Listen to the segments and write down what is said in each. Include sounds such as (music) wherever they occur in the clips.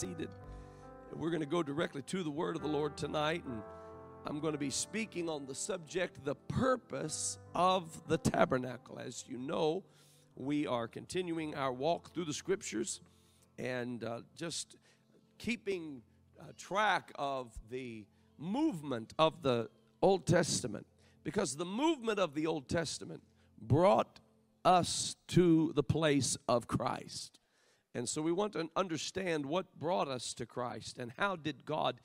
seated. We're going to go directly to the word of the Lord tonight, and I'm going to be speaking on the subject, the purpose of the tabernacle. As you know, we are continuing our walk through the scriptures and uh, just keeping uh, track of the movement of the Old Testament because the movement of the Old Testament brought us to the place of Christ. And so we want to understand what brought us to Christ and how did God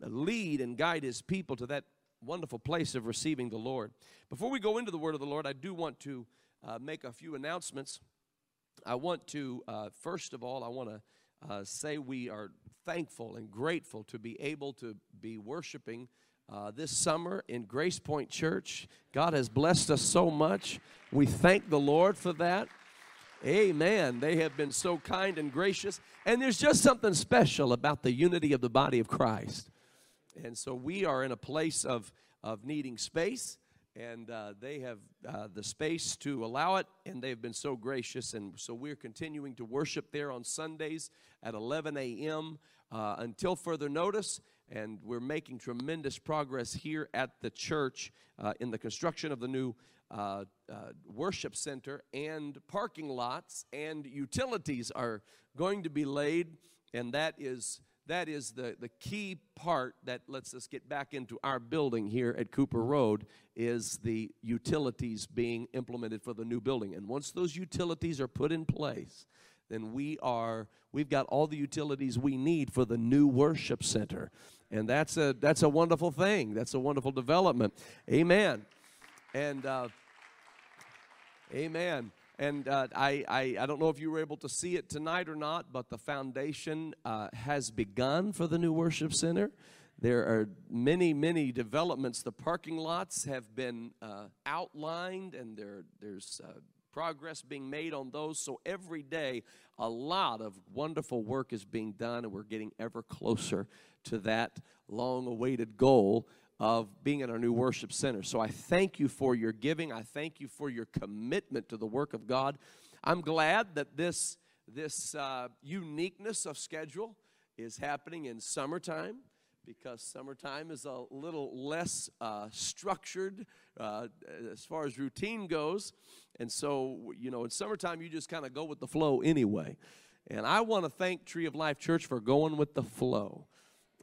lead and guide his people to that wonderful place of receiving the Lord. Before we go into the word of the Lord, I do want to uh, make a few announcements. I want to, uh, first of all, I want to uh, say we are thankful and grateful to be able to be worshiping uh, this summer in Grace Point Church. God has blessed us so much. We thank the Lord for that. Amen. They have been so kind and gracious. And there's just something special about the unity of the body of Christ. And so we are in a place of, of needing space, and uh, they have uh, the space to allow it, and they've been so gracious. And so we're continuing to worship there on Sundays at 11 a.m. Uh, until further notice. And we're making tremendous progress here at the church uh, in the construction of the new uh, uh, worship center and parking lots and utilities are going to be laid and that is that is the, the key part that lets us get back into our building here at cooper road is the utilities being implemented for the new building. And once those utilities are put in place then we are we've got all the utilities we need for the new worship center. And that's a that's a wonderful thing. That's a wonderful development. Amen and uh, amen. And uh, I, I, I don't know if you were able to see it tonight or not, but the foundation uh, has begun for the new worship center. There are many, many developments. The parking lots have been uh, outlined, and there, there's uh, progress being made on those. So every day, a lot of wonderful work is being done, and we're getting ever closer to that long awaited goal of being in our new worship center. So I thank you for your giving. I thank you for your commitment to the work of God. I'm glad that this, this uh, uniqueness of schedule is happening in summertime because summertime is a little less uh, structured uh, as far as routine goes. And so, you know, in summertime, you just kind of go with the flow anyway. And I want to thank Tree of Life Church for going with the flow.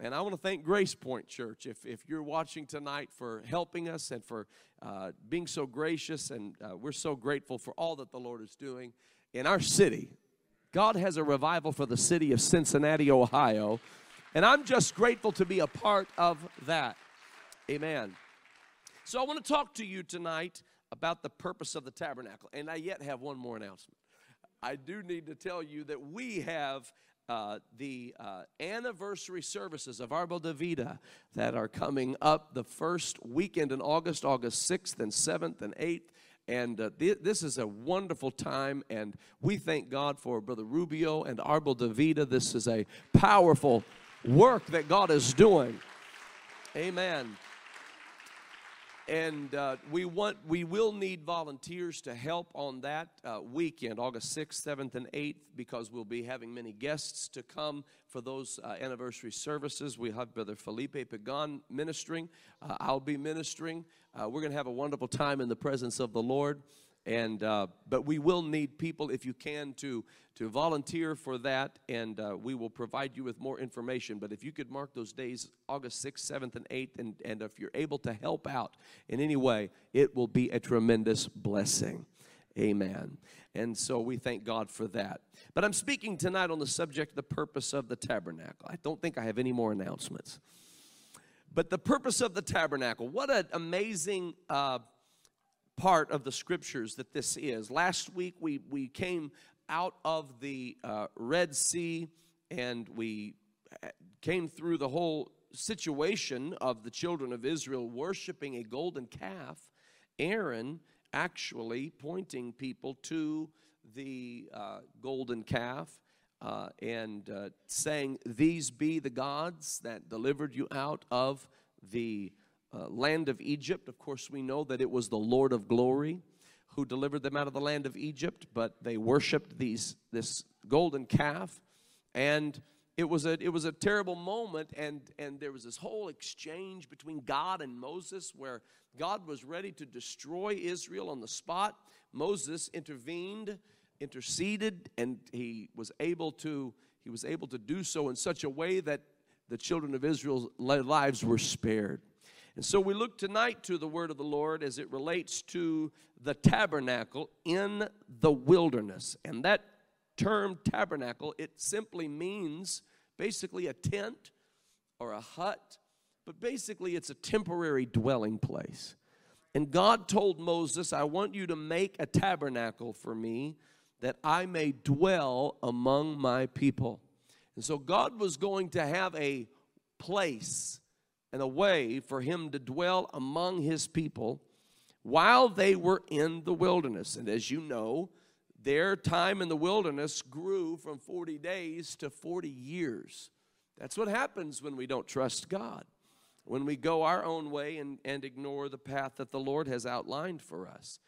And I want to thank Grace Point Church if, if you're watching tonight for helping us and for uh, being so gracious. And uh, we're so grateful for all that the Lord is doing in our city. God has a revival for the city of Cincinnati, Ohio. And I'm just grateful to be a part of that. Amen. So I want to talk to you tonight about the purpose of the tabernacle. And I yet have one more announcement. I do need to tell you that we have uh, the uh, anniversary services of Árbol de Vida that are coming up the first weekend in August, August 6th and 7th and 8th. And uh, th- this is a wonderful time, and we thank God for Brother Rubio and Árbol de Vida. This is a powerful work that God is doing. Amen and uh, we want we will need volunteers to help on that uh, weekend august 6th 7th and 8th because we'll be having many guests to come for those uh, anniversary services. We have brother felipe pagan ministering uh, i'll be ministering. Uh, we're going to have a wonderful time in the presence of the lord and uh, but we will need people if you can to to volunteer for that. And uh, we will provide you with more information. But if you could mark those days august 6th 7th and 8th and, and if you're able to help out in any way it will be a tremendous blessing. Amen. And so we thank god for that. But i'm speaking tonight on the subject of the purpose of the tabernacle. I don't think i have any more announcements. But the purpose of the tabernacle what an amazing uh, part of the scriptures that this is. Last week we, we came out of the uh, Red Sea and we uh, came through the whole situation of the children of Israel worshiping a golden calf. Aaron actually pointing people to the uh, golden calf uh, and uh, saying, These be the gods that delivered you out of the uh, land of Egypt. Of course, we know that it was the Lord of glory who delivered them out of the land of Egypt, but they worshiped these, this golden calf. And it was a it was a terrible moment and and there was this whole exchange between God and Moses where God was ready to destroy Israel on the spot Moses intervened interceded and he was able to he was able to do so in such a way that the children of Israel's lives were spared and so we look tonight to the word of the Lord as it relates to the tabernacle in the wilderness and that term tabernacle, it simply means basically a tent or a hut, but basically it's a temporary dwelling place. And God told Moses, I want you to make a tabernacle for me that I may dwell among my people. And so God was going to have a place and a way for him to dwell among his people while they were in the wilderness. And as you know, their time in the wilderness grew from 40 days to 40 years. That's what happens when we don't trust God, when we go our own way and, and ignore the path that the Lord has outlined for us.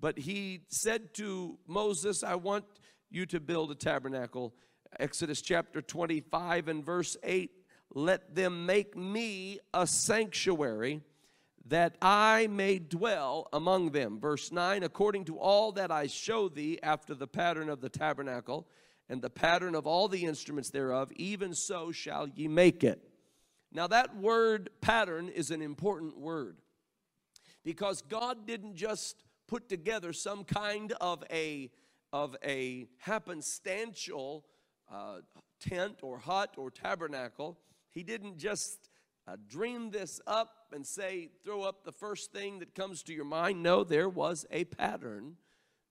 But he said to Moses, I want you to build a tabernacle. Exodus chapter 25 and verse 8 let them make me a sanctuary that I may dwell among them. Verse 9, according to all that I show thee after the pattern of the tabernacle and the pattern of all the instruments thereof, even so shall ye make it. Now, that word pattern is an important word because God didn't just put together some kind of a, of a happenstantial uh, tent or hut or tabernacle. He didn't just uh, dream this up and say, throw up the first thing that comes to your mind. No, there was a pattern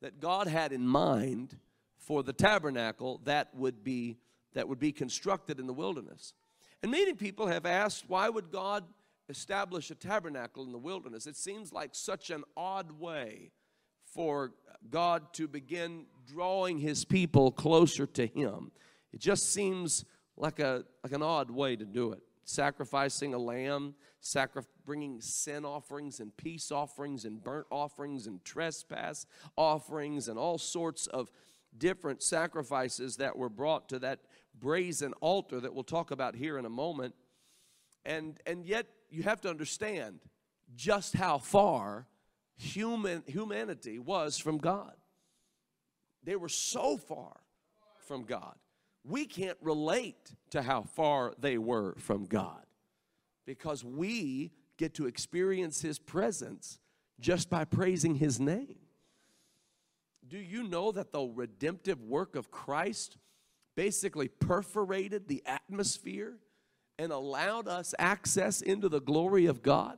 that God had in mind for the tabernacle that would be that would be constructed in the wilderness. And many people have asked, why would God establish a tabernacle in the wilderness? It seems like such an odd way for God to begin drawing his people closer to him. It just seems like a like an odd way to do it sacrificing a lamb, sacri- bringing sin offerings and peace offerings and burnt offerings and trespass offerings and all sorts of different sacrifices that were brought to that brazen altar that we'll talk about here in a moment. And, and yet, you have to understand just how far human, humanity was from God. They were so far from God we can't relate to how far they were from God because we get to experience His presence just by praising His name. Do you know that the redemptive work of Christ basically perforated the atmosphere and allowed us access into the glory of God?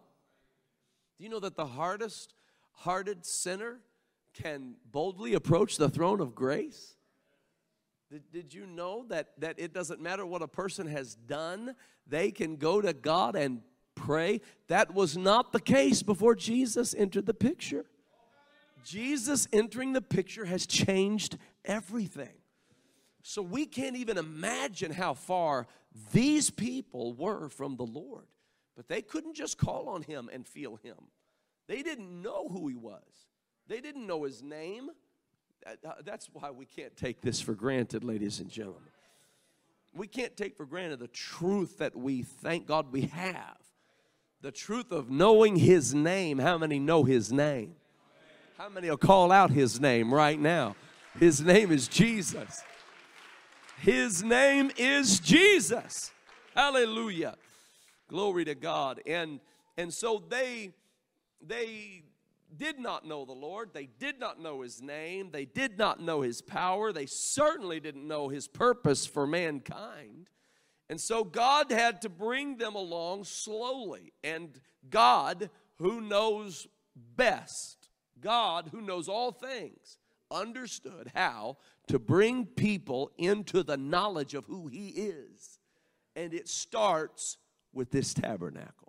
Do you know that the hardest hearted sinner can boldly approach the throne of grace? Did, did you know that, that it doesn't matter what a person has done, they can go to God and pray? That was not the case before Jesus entered the picture. Jesus entering the picture has changed everything. So we can't even imagine how far these people were from the Lord. But they couldn't just call on him and feel him. They didn't know who he was, they didn't know his name, Uh, uh, that's why we can't take this for granted, ladies and gentlemen. We can't take for granted the truth that we thank God we have. The truth of knowing His name. How many know His name? How many will call out His name right now? His name is Jesus. His name is Jesus. Hallelujah. Glory to God. And and so they they did not know the Lord. They did not know his name. They did not know his power. They certainly didn't know his purpose for mankind. And so God had to bring them along slowly. And God, who knows best, God, who knows all things, understood how to bring people into the knowledge of who he is. And it starts with this tabernacle.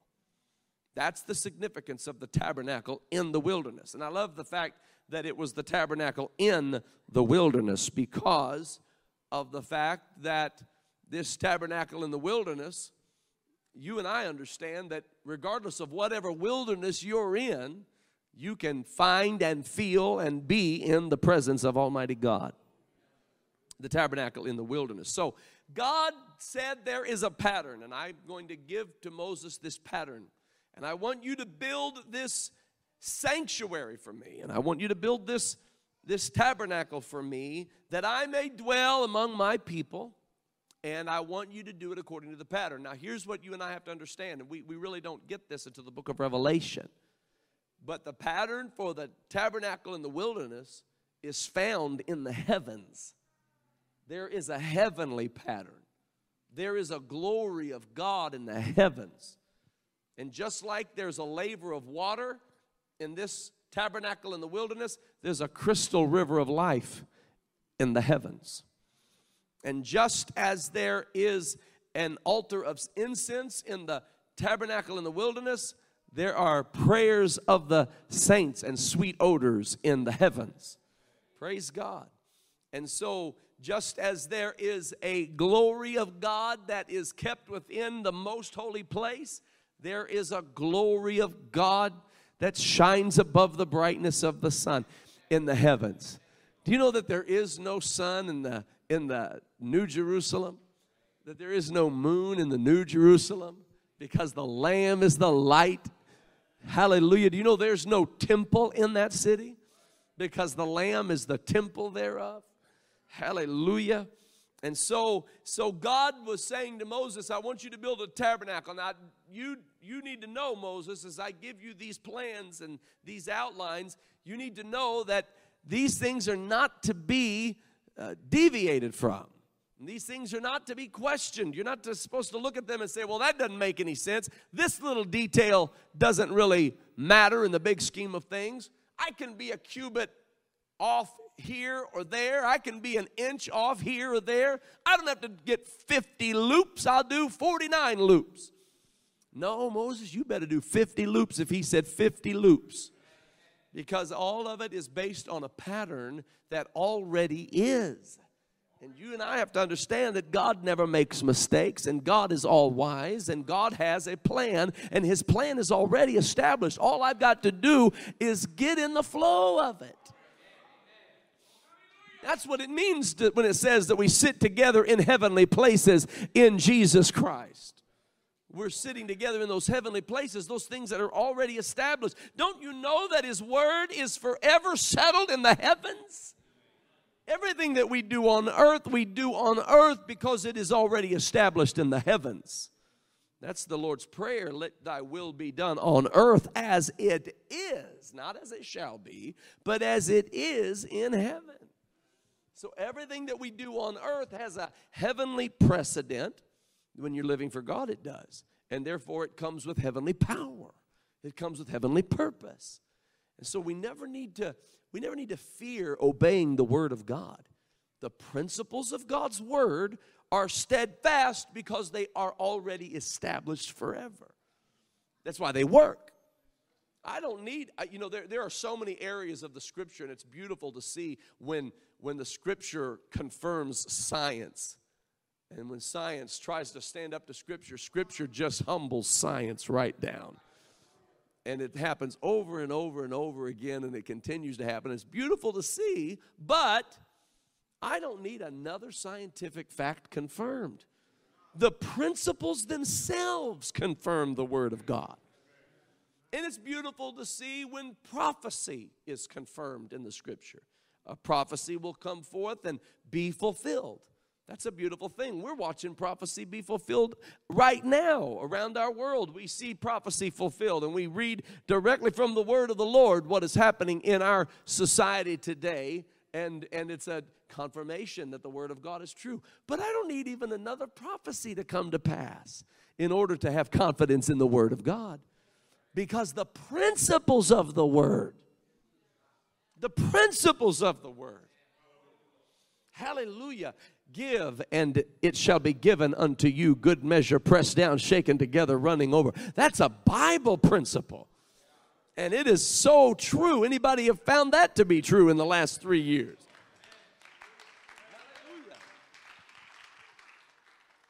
That's the significance of the tabernacle in the wilderness. And I love the fact that it was the tabernacle in the wilderness because of the fact that this tabernacle in the wilderness, you and I understand that regardless of whatever wilderness you're in, you can find and feel and be in the presence of Almighty God. The tabernacle in the wilderness. So God said there is a pattern, and I'm going to give to Moses this pattern. And I want you to build this sanctuary for me, and I want you to build this, this tabernacle for me that I may dwell among my people. And I want you to do it according to the pattern. Now, here's what you and I have to understand, and we, we really don't get this until the book of Revelation. But the pattern for the tabernacle in the wilderness is found in the heavens. There is a heavenly pattern. There is a glory of God in the heavens. And just like there's a laver of water in this tabernacle in the wilderness, there's a crystal river of life in the heavens. And just as there is an altar of incense in the tabernacle in the wilderness, there are prayers of the saints and sweet odors in the heavens. Praise God. And so, just as there is a glory of God that is kept within the most holy place, there is a glory of God that shines above the brightness of the sun in the heavens. Do you know that there is no sun in the in the New Jerusalem? That there is no moon in the New Jerusalem because the lamb is the light. Hallelujah. Do you know there's no temple in that city? Because the lamb is the temple thereof. Hallelujah. And so, so God was saying to Moses, I want you to build a tabernacle. Now, you, you need to know, Moses, as I give you these plans and these outlines, you need to know that these things are not to be uh, deviated from. These things are not to be questioned. You're not supposed to look at them and say, well, that doesn't make any sense. This little detail doesn't really matter in the big scheme of things. I can be a cubit off here or there. I can be an inch off here or there. I don't have to get 50 loops. I'll do 49 loops. No, Moses, you better do 50 loops if he said 50 loops. Because all of it is based on a pattern that already is. And you and I have to understand that God never makes mistakes, and God is all wise, and God has a plan, and His plan is already established. All I've got to do is get in the flow of it. That's what it means to, when it says that we sit together in heavenly places in Jesus Christ. We're sitting together in those heavenly places, those things that are already established. Don't you know that His Word is forever settled in the heavens? Everything that we do on earth, we do on earth because it is already established in the heavens. That's the Lord's prayer. Let thy will be done on earth as it is, not as it shall be, but as it is in heaven. So everything that we do on earth has a heavenly precedent. When you're living for God, it does. And therefore, it comes with heavenly power. It comes with heavenly purpose. And so we never need to we never need to fear obeying the word of God. The principles of God's word are steadfast because they are already established forever. That's why they work. I don't need, you know, there, there are so many areas of the scripture, and it's beautiful to see when, when the scripture confirms science. And when science tries to stand up to scripture, scripture just humbles science right down. And it happens over and over and over again, and it continues to happen. It's beautiful to see, but I don't need another scientific fact confirmed. The principles themselves confirm the Word of God. And it's beautiful to see when prophecy is confirmed in the scripture. A prophecy will come forth and be fulfilled. That's a beautiful thing. We're watching prophecy be fulfilled right now around our world. We see prophecy fulfilled, and we read directly from the word of the Lord what is happening in our society today. And, and it's a confirmation that the word of God is true. But I don't need even another prophecy to come to pass in order to have confidence in the word of God because the principles of the word, the principles of the word, hallelujah, give and it shall be given unto you, good measure, pressed down, shaken together, running over. That's a Bible principle. And it is so true. Anybody have found that to be true in the last three years?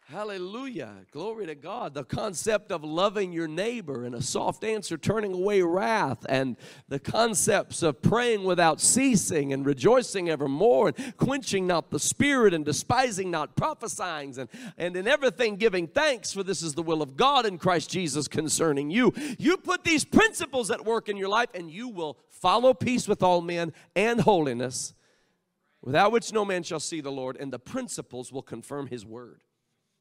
Hallelujah. Glory to God. The concept of loving your neighbor and a soft answer, turning away wrath, and the concepts of praying without ceasing and rejoicing evermore, and quenching not the spirit and despising not prophesying, and, and in everything giving thanks, for this is the will of God in Christ Jesus concerning you. You put these principles at work in your life, and you will follow peace with all men and holiness, without which no man shall see the Lord, and the principles will confirm his word.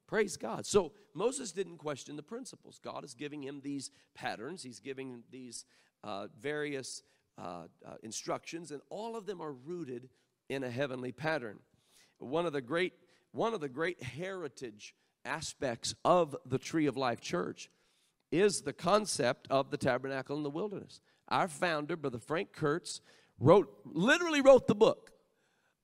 Praise God. So Moses didn't question the principles. God is giving him these patterns, he's giving these uh, various uh, uh, instructions, and all of them are rooted in a heavenly pattern. One of the great, one of the great heritage aspects of the Tree of Life Church is the concept of the tabernacle in the wilderness. Our founder, Brother Frank Kurtz, wrote, literally wrote the book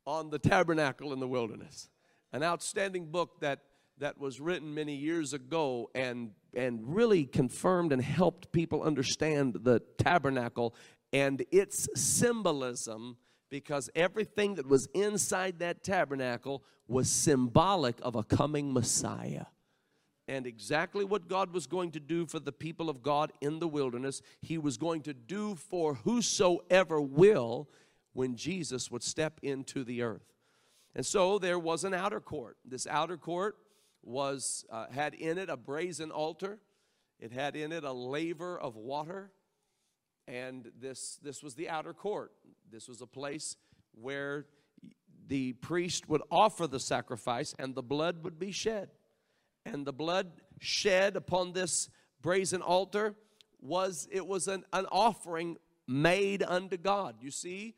on the tabernacle in the wilderness. An outstanding book that that was written many years ago and, and really confirmed and helped people understand the tabernacle and its symbolism because everything that was inside that tabernacle was symbolic of a coming Messiah. And exactly what God was going to do for the people of God in the wilderness, He was going to do for whosoever will when Jesus would step into the earth. And so there was an outer court. This outer court was uh, had in it a brazen altar. It had in it a laver of water, and this this was the outer court. This was a place where the priest would offer the sacrifice, and the blood would be shed. And the blood shed upon this brazen altar was it was an, an offering made unto God. You see,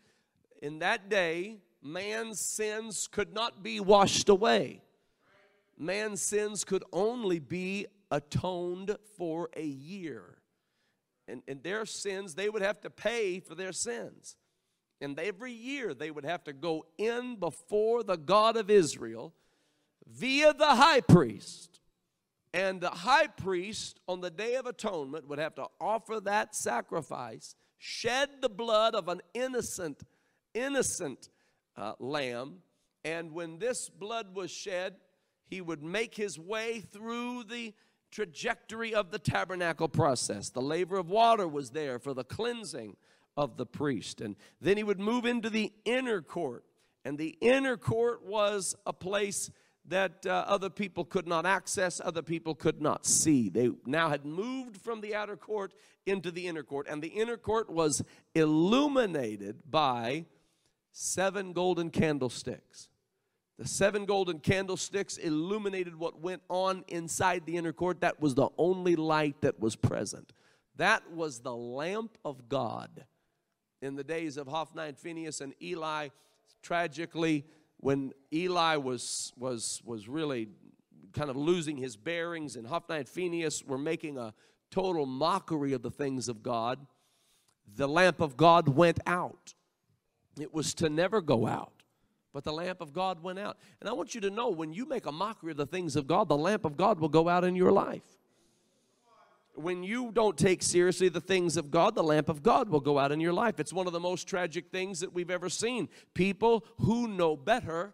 in that day, man's sins could not be washed away man's sins could only be atoned for a year. And, and their sins, they would have to pay for their sins. And every year they would have to go in before the God of Israel via the high priest. And the high priest on the Day of Atonement would have to offer that sacrifice, shed the blood of an innocent, innocent uh, lamb. And when this blood was shed, he would make his way through the trajectory of the tabernacle process. The laver of water was there for the cleansing of the priest. And then he would move into the inner court. And the inner court was a place that uh, other people could not access, other people could not see. They now had moved from the outer court into the inner court. And the inner court was illuminated by seven golden candlesticks. The seven golden candlesticks illuminated what went on inside the inner court. That was the only light that was present. That was the lamp of God. In the days of Hophni and Phinehas and Eli, tragically, when Eli was, was, was really kind of losing his bearings, and Hophni and Phinehas were making a total mockery of the things of God, the lamp of God went out. It was to never go out. But the lamp of God went out. And I want you to know when you make a mockery of the things of God, the lamp of God will go out in your life. When you don't take seriously the things of God, the lamp of God will go out in your life. It's one of the most tragic things that we've ever seen. People who know better,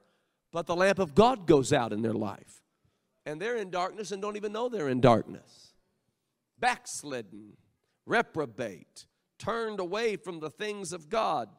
but the lamp of God goes out in their life. And they're in darkness and don't even know they're in darkness. Backslidden, reprobate, turned away from the things of God,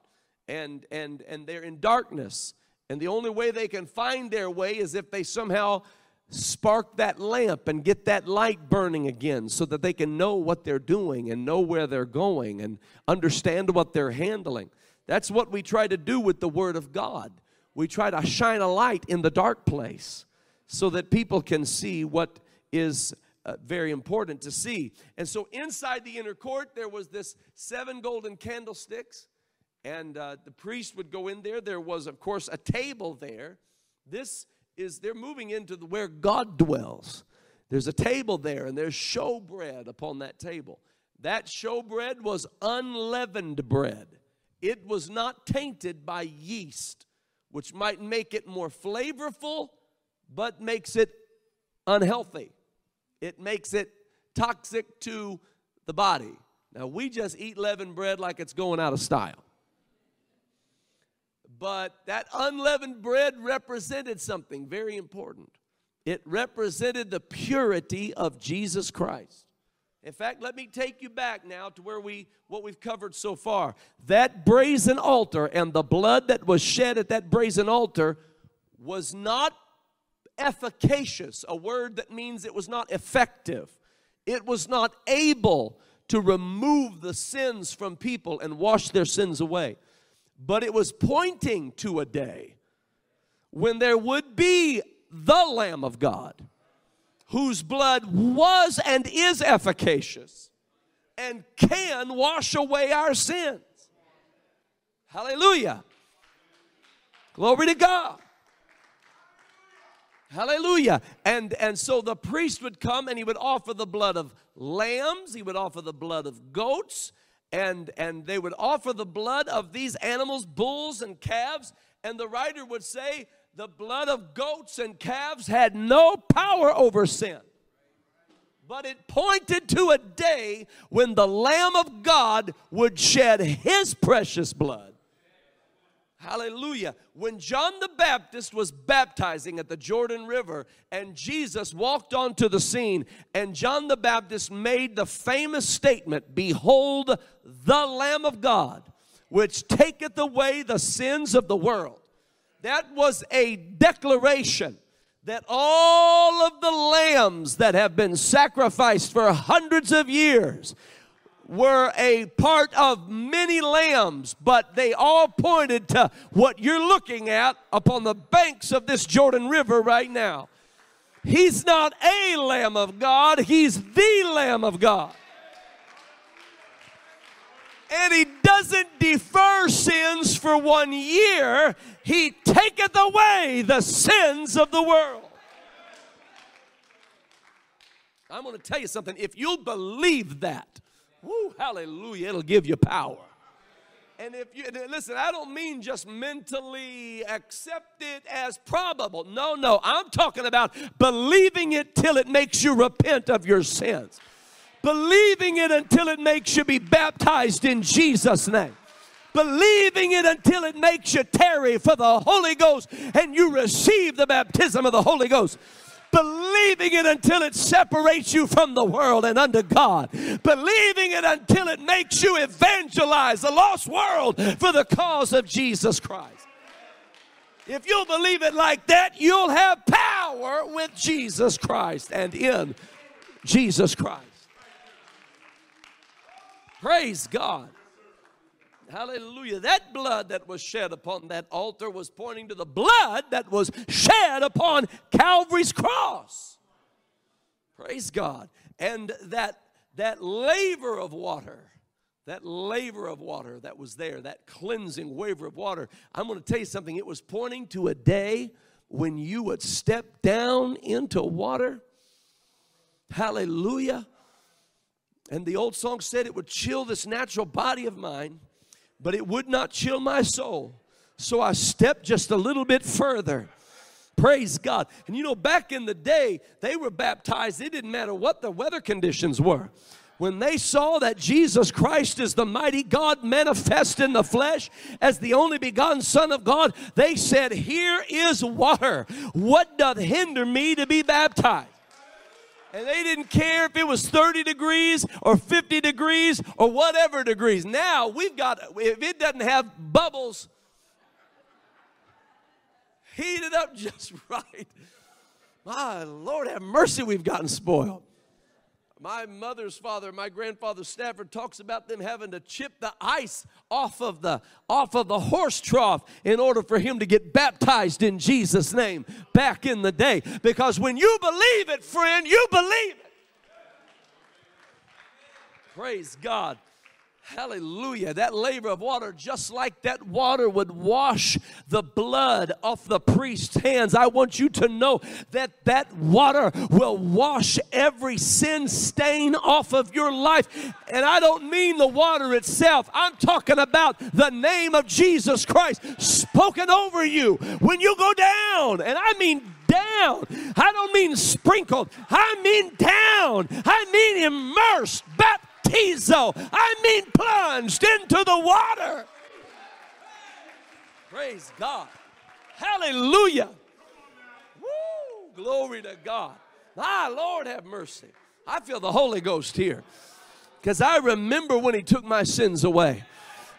and, and, and they're in darkness and the only way they can find their way is if they somehow spark that lamp and get that light burning again so that they can know what they're doing and know where they're going and understand what they're handling. That's what we try to do with the Word of God. We try to shine a light in the dark place so that people can see what is uh, very important to see. And so inside the inner court, there was this seven golden candlesticks and uh, the priest would go in there. There was, of course, a table there. This is, they're moving into the, where God dwells. There's a table there, and there's showbread upon that table. That showbread was unleavened bread, it was not tainted by yeast, which might make it more flavorful, but makes it unhealthy. It makes it toxic to the body. Now, we just eat leavened bread like it's going out of style. But that unleavened bread represented something very important. It represented the purity of Jesus Christ. In fact, let me take you back now to where we what we've covered so far. That brazen altar and the blood that was shed at that brazen altar was not efficacious, a word that means it was not effective. It was not able to remove the sins from people and wash their sins away. But it was pointing to a day when there would be the Lamb of God whose blood was and is efficacious and can wash away our sins. Hallelujah. Glory to God. Hallelujah. And and so the priest would come and he would offer the blood of lambs, he would offer the blood of goats, and and they would offer the blood of these animals, bulls and calves, and the writer would say the blood of goats and calves had no power over sin. But it pointed to a day when the Lamb of God would shed his precious blood. Hallelujah. When John the Baptist was baptizing at the Jordan River and Jesus walked onto the scene, and John the Baptist made the famous statement Behold, the Lamb of God, which taketh away the sins of the world. That was a declaration that all of the lambs that have been sacrificed for hundreds of years were a part of many lambs, but they all pointed to what you're looking at upon the banks of this Jordan River right now. He's not a Lamb of God, He's the Lamb of God. And He doesn't defer sins for one year, he taketh away the sins of the world. I'm going to tell you something. If you'll believe that, whoo, hallelujah, it'll give you power. And if you listen, I don't mean just mentally accept it as probable. No, no, I'm talking about believing it till it makes you repent of your sins. Believing it until it makes you be baptized in Jesus' name believing it until it makes you tarry for the Holy Ghost and you receive the baptism of the Holy Ghost believing it until it separates you from the world and unto God, believing it until it makes you evangelize the lost world for the cause of Jesus Christ. If you'll believe it like that, you'll have power with Jesus Christ and in Jesus Christ. Praise God. Hallelujah. That blood that was shed upon that altar was pointing to the blood that was shed upon Calvary's cross. Praise God. And that that laver of water, that laver of water that was there, that cleansing waver of water, I'm going to tell you something. It was pointing to a day when you would step down into water. Hallelujah. And the old song said it would chill this natural body of mine but it would not chill my soul. So I stepped just a little bit further. Praise God. And you know, back in the day, they were baptized, it didn't matter what the weather conditions were. When they saw that Jesus Christ is the mighty God manifest in the flesh as the only begotten Son of God, they said, Here is water. What doth hinder me to be baptized? And they didn't care if it was 30 degrees or 50 degrees or whatever degrees. Now we've got, if it doesn't have bubbles, heated up just (laughs) right. My Lord have mercy, we've gotten spoiled. My mother's father, my grandfather Stafford talks about them having to chip the ice off of the off of the horse trough in order for him to get baptized in Jesus name back in the day because when you believe it friend, you believe it. Praise God. Hallelujah. That laver of water, just like that water would wash the blood off the priest's hands, I want you to know that that water will wash every sin stain off of your life. And I don't mean the water itself, I'm talking about the name of Jesus Christ spoken over you when you go down. And I mean down. I don't mean sprinkled, I mean down. I mean immersed, baptized baptizo. I mean plunged into the water. Praise God. Hallelujah. Woo. Glory to God. My Lord have mercy. I feel the Holy Ghost here. Because I remember when He took my sins away.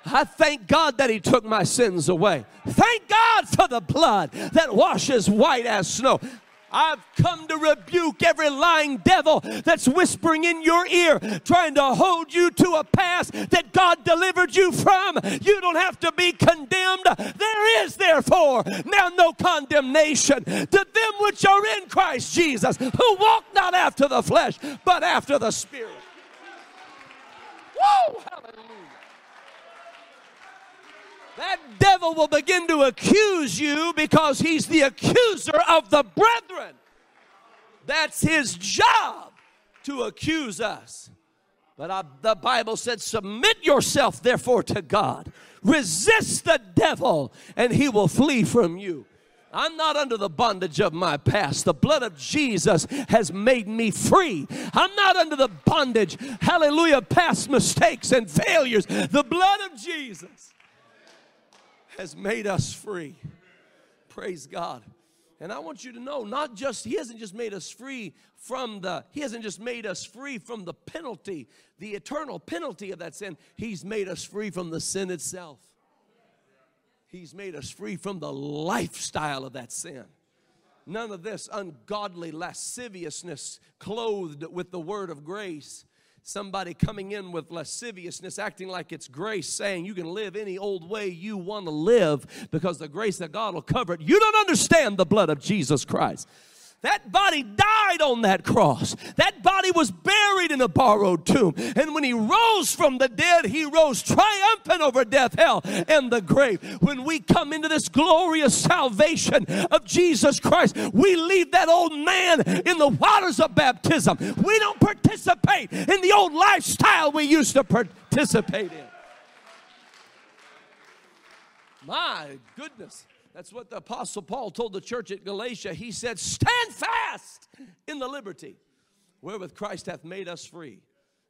I thank God that He took my sins away. Thank God for the blood that washes white as snow. I've come to rebuke every lying devil that's whispering in your ear, trying to hold you to a past that God delivered you from. You don't have to be condemned. There is, therefore, now no condemnation to them which are in Christ Jesus, who walk not after the flesh, but after the Spirit. Whoa! Hallelujah that devil will begin to accuse you because he's the accuser of the brethren. That's his job to accuse us. But I, the Bible said, Submit yourself therefore to God, resist the devil, and he will flee from you. I'm not under the bondage of my past. The blood of Jesus has made me free. I'm not under the bondage, hallelujah, past mistakes and failures. The blood of Jesus has made us free. Praise God. And I want you to know, not just, He hasn't just made us free from the, He hasn't just made us free from the penalty, the eternal penalty of that sin. He's made us free from the sin itself. He's made us free from the lifestyle of that sin. None of this ungodly lasciviousness clothed with the word of grace somebody coming in with lasciviousness, acting like it's grace, saying you can live any old way you want to live because the grace of God will cover it. You don't understand the blood of Jesus Christ. That body died on that cross. That body was buried in a borrowed tomb. And when he rose from the dead, he rose triumphant over death, hell, and the grave. When we come into this glorious salvation of Jesus Christ, we leave that old man in the waters of baptism. We don't participate in the old lifestyle we used to participate in. My goodness. That's what the Apostle Paul told the church at Galatia. He said, Stand fast in the liberty wherewith Christ hath made us free.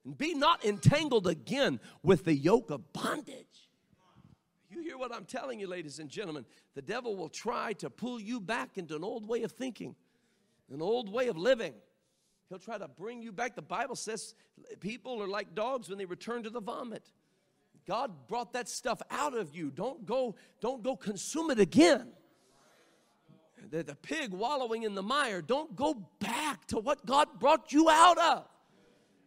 And be not entangled again with the yoke of bondage. You hear what I'm telling you, ladies and gentlemen. The devil will try to pull you back into an old way of thinking, an old way of living. He'll try to bring you back. The Bible says people are like dogs when they return to the vomit. God brought that stuff out of you. Don't go, don't go consume it again. The, the pig wallowing in the mire, don't go back to what God brought you out of.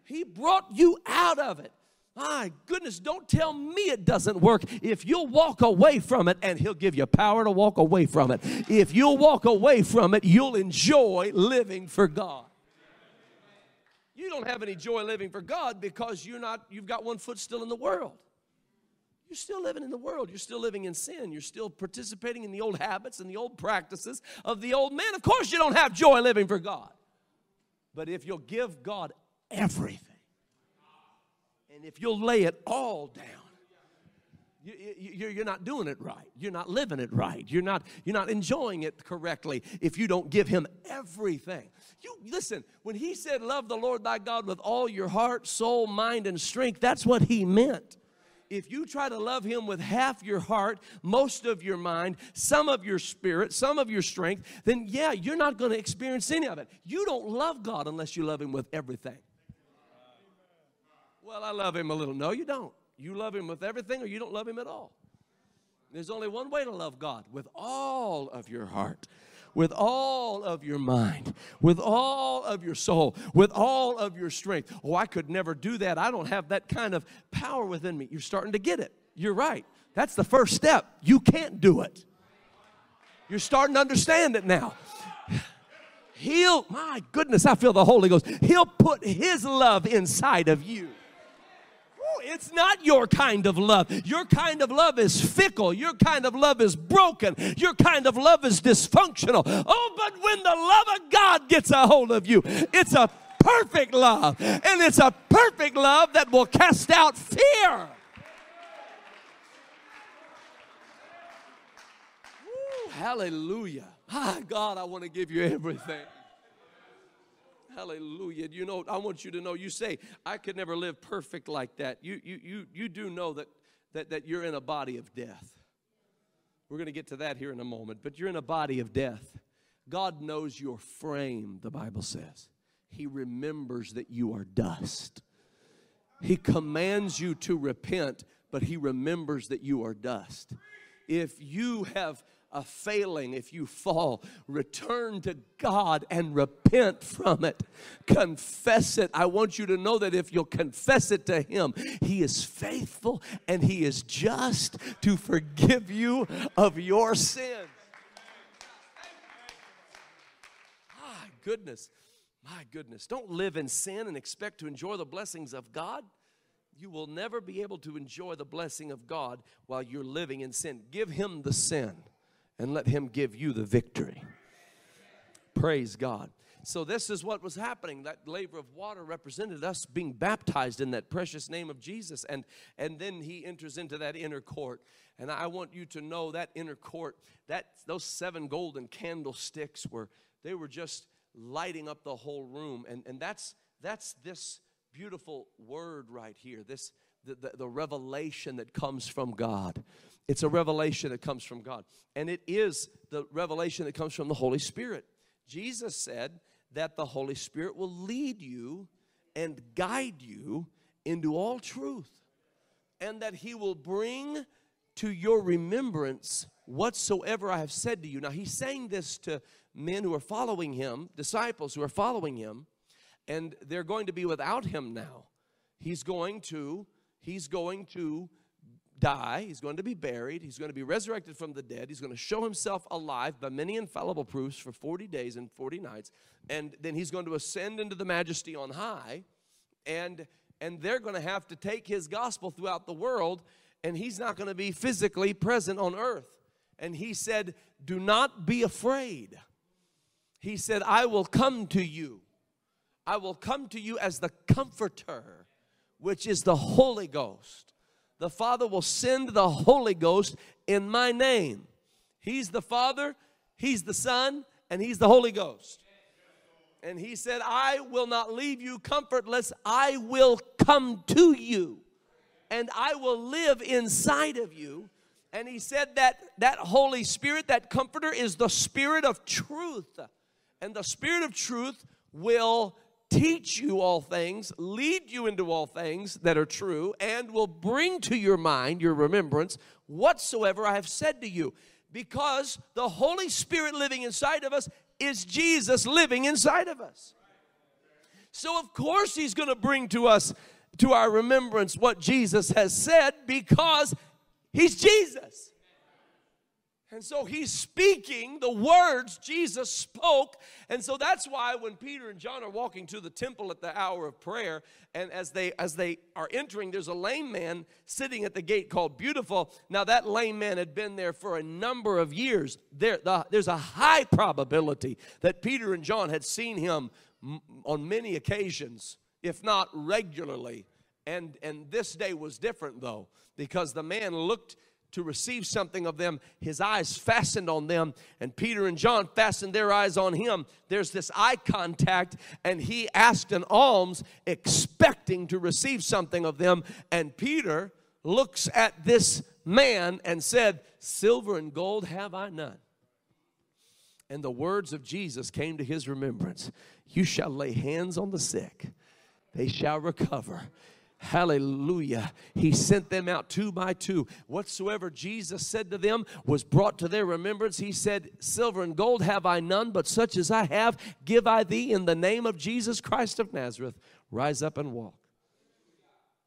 He brought you out of it. My goodness, don't tell me it doesn't work. If you'll walk away from it, and He'll give you power to walk away from it. If you'll walk away from it, you'll enjoy living for God. You don't have any joy living for God because you're not, you've got one foot still in the world. You're still living in the world. You're still living in sin. You're still participating in the old habits and the old practices of the old man. Of course, you don't have joy living for God. But if you'll give God everything, and if you'll lay it all down, you, are not doing it right. You're not living it right. You're not, you're not enjoying it correctly if you don't give Him everything. You listen, when He said, Love the Lord thy God with all your heart, soul, mind, and strength, that's what He meant if you try to love Him with half your heart, most of your mind, some of your spirit, some of your strength, then yeah, you're not going to experience any of it. You don't love God unless you love Him with everything. Well, I love Him a little. No, you don't. You love Him with everything or you don't love Him at all. There's only one way to love God with all of your heart with all of your mind, with all of your soul, with all of your strength. Oh, I could never do that. I don't have that kind of power within me. You're starting to get it. You're right. That's the first step. You can't do it. You're starting to understand it now. He'll, my goodness, I feel the Holy Ghost. He'll put His love inside of you it's not your kind of love. Your kind of love is fickle. Your kind of love is broken. Your kind of love is dysfunctional. Oh, but when the love of God gets a hold of you, it's a perfect love. And it's a perfect love that will cast out fear. Ooh, hallelujah. Ah, God, I want to give you everything. Hallelujah. You know, I want you to know, you say, I could never live perfect like that. You, you, you, you do know that, that, that you're in a body of death. We're going to get to that here in a moment, but you're in a body of death. God knows your frame, the Bible says. He remembers that you are dust. He commands you to repent, but He remembers that you are dust. If you have a failing, if you fall, return to God and repent from it. Confess it. I want you to know that if you'll confess it to Him, He is faithful and He is just to forgive you of your sins. My goodness, my goodness. Don't live in sin and expect to enjoy the blessings of God you will never be able to enjoy the blessing of God while you're living in sin. Give Him the sin and let Him give you the victory. Praise God. So, this is what was happening. That laver of water represented us being baptized in that precious name of Jesus. And, and then he enters into that inner court. And I want you to know that inner court, that those seven golden candlesticks were, they were just lighting up the whole room. And, and that's, that's this beautiful word right here. This, the, the, the revelation that comes from God. It's a revelation that comes from God. And it is the revelation that comes from the Holy Spirit. Jesus said that the Holy Spirit will lead you and guide you into all truth, and that He will bring to your remembrance whatsoever I have said to you. Now, He's saying this to men who are following Him, disciples who are following Him, and they're going to be without Him now. He's going to, He's going to die, he's going to be buried, he's going to be resurrected from the dead, he's going to show himself alive by many infallible proofs for 40 days and 40 nights, and then he's going to ascend into the majesty on high, and and they're going to have to take his gospel throughout the world, and he's not going to be physically present on earth. And he said, Do not be afraid. He said, I will come to you. I will come to you as the comforter, which is the Holy Ghost the Father will send the Holy Ghost in my name. He's the Father, He's the Son, and He's the Holy Ghost. And He said, I will not leave you comfortless, I will come to you, and I will live inside of you. And He said that that Holy Spirit, that Comforter, is the Spirit of truth. And the Spirit of truth will teach you all things, lead you into all things that are true, and will bring to your mind, your remembrance, whatsoever I have said to you. Because the Holy Spirit living inside of us is Jesus living inside of us. So, of course, He's going to bring to us, to our remembrance, what Jesus has said because He's Jesus. And so he's speaking the words Jesus spoke. And so that's why when Peter and John are walking to the temple at the hour of prayer, and as they as they are entering, there's a lame man sitting at the gate called Beautiful. Now that lame man had been there for a number of years. There, the, there's a high probability that Peter and John had seen him on many occasions, if not regularly. And and this day was different though, because the man looked to receive something of them, his eyes fastened on them, and Peter and John fastened their eyes on him. There's this eye contact, and he asked an alms, expecting to receive something of them. And Peter looks at this man and said, Silver and gold have I none. And the words of Jesus came to his remembrance You shall lay hands on the sick, they shall recover. Hallelujah. He sent them out two by two. Whatsoever Jesus said to them was brought to their remembrance. He said, Silver and gold have I none, but such as I have, give I thee in the name of Jesus Christ of Nazareth. Rise up and walk.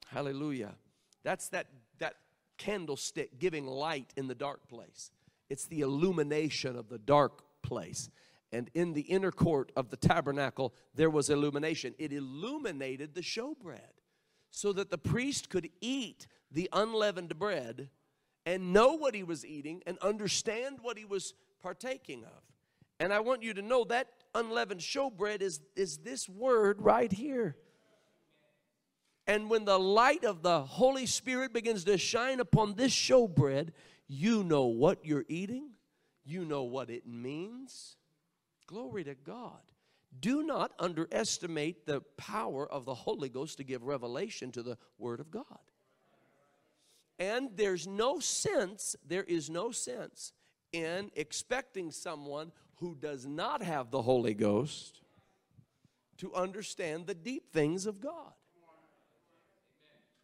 Hallelujah. That's that, that candlestick giving light in the dark place. It's the illumination of the dark place. And in the inner court of the tabernacle, there was illumination. It illuminated the showbread so that the priest could eat the unleavened bread and know what he was eating and understand what he was partaking of. And I want you to know that unleavened showbread is, is this word right here. And when the light of the Holy Spirit begins to shine upon this showbread, you know what you're eating, you know what it means. Glory to God. Do not underestimate the power of the Holy Ghost to give revelation to the Word of God. And there's no sense, there is no sense in expecting someone who does not have the Holy Ghost to understand the deep things of God.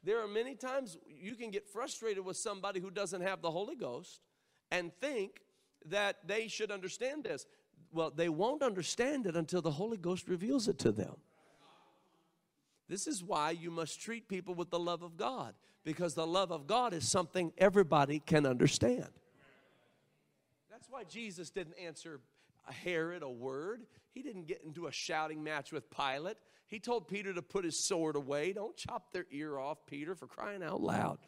There are many times you can get frustrated with somebody who doesn't have the Holy Ghost and think that they should understand this. Well, they won't understand it until the Holy Ghost reveals it to them. This is why you must treat people with the love of God, because the love of God is something everybody can understand. That's why Jesus didn't answer Herod a word. He didn't get into a shouting match with Pilate. He told Peter to put his sword away. Don't chop their ear off, Peter, for crying out loud.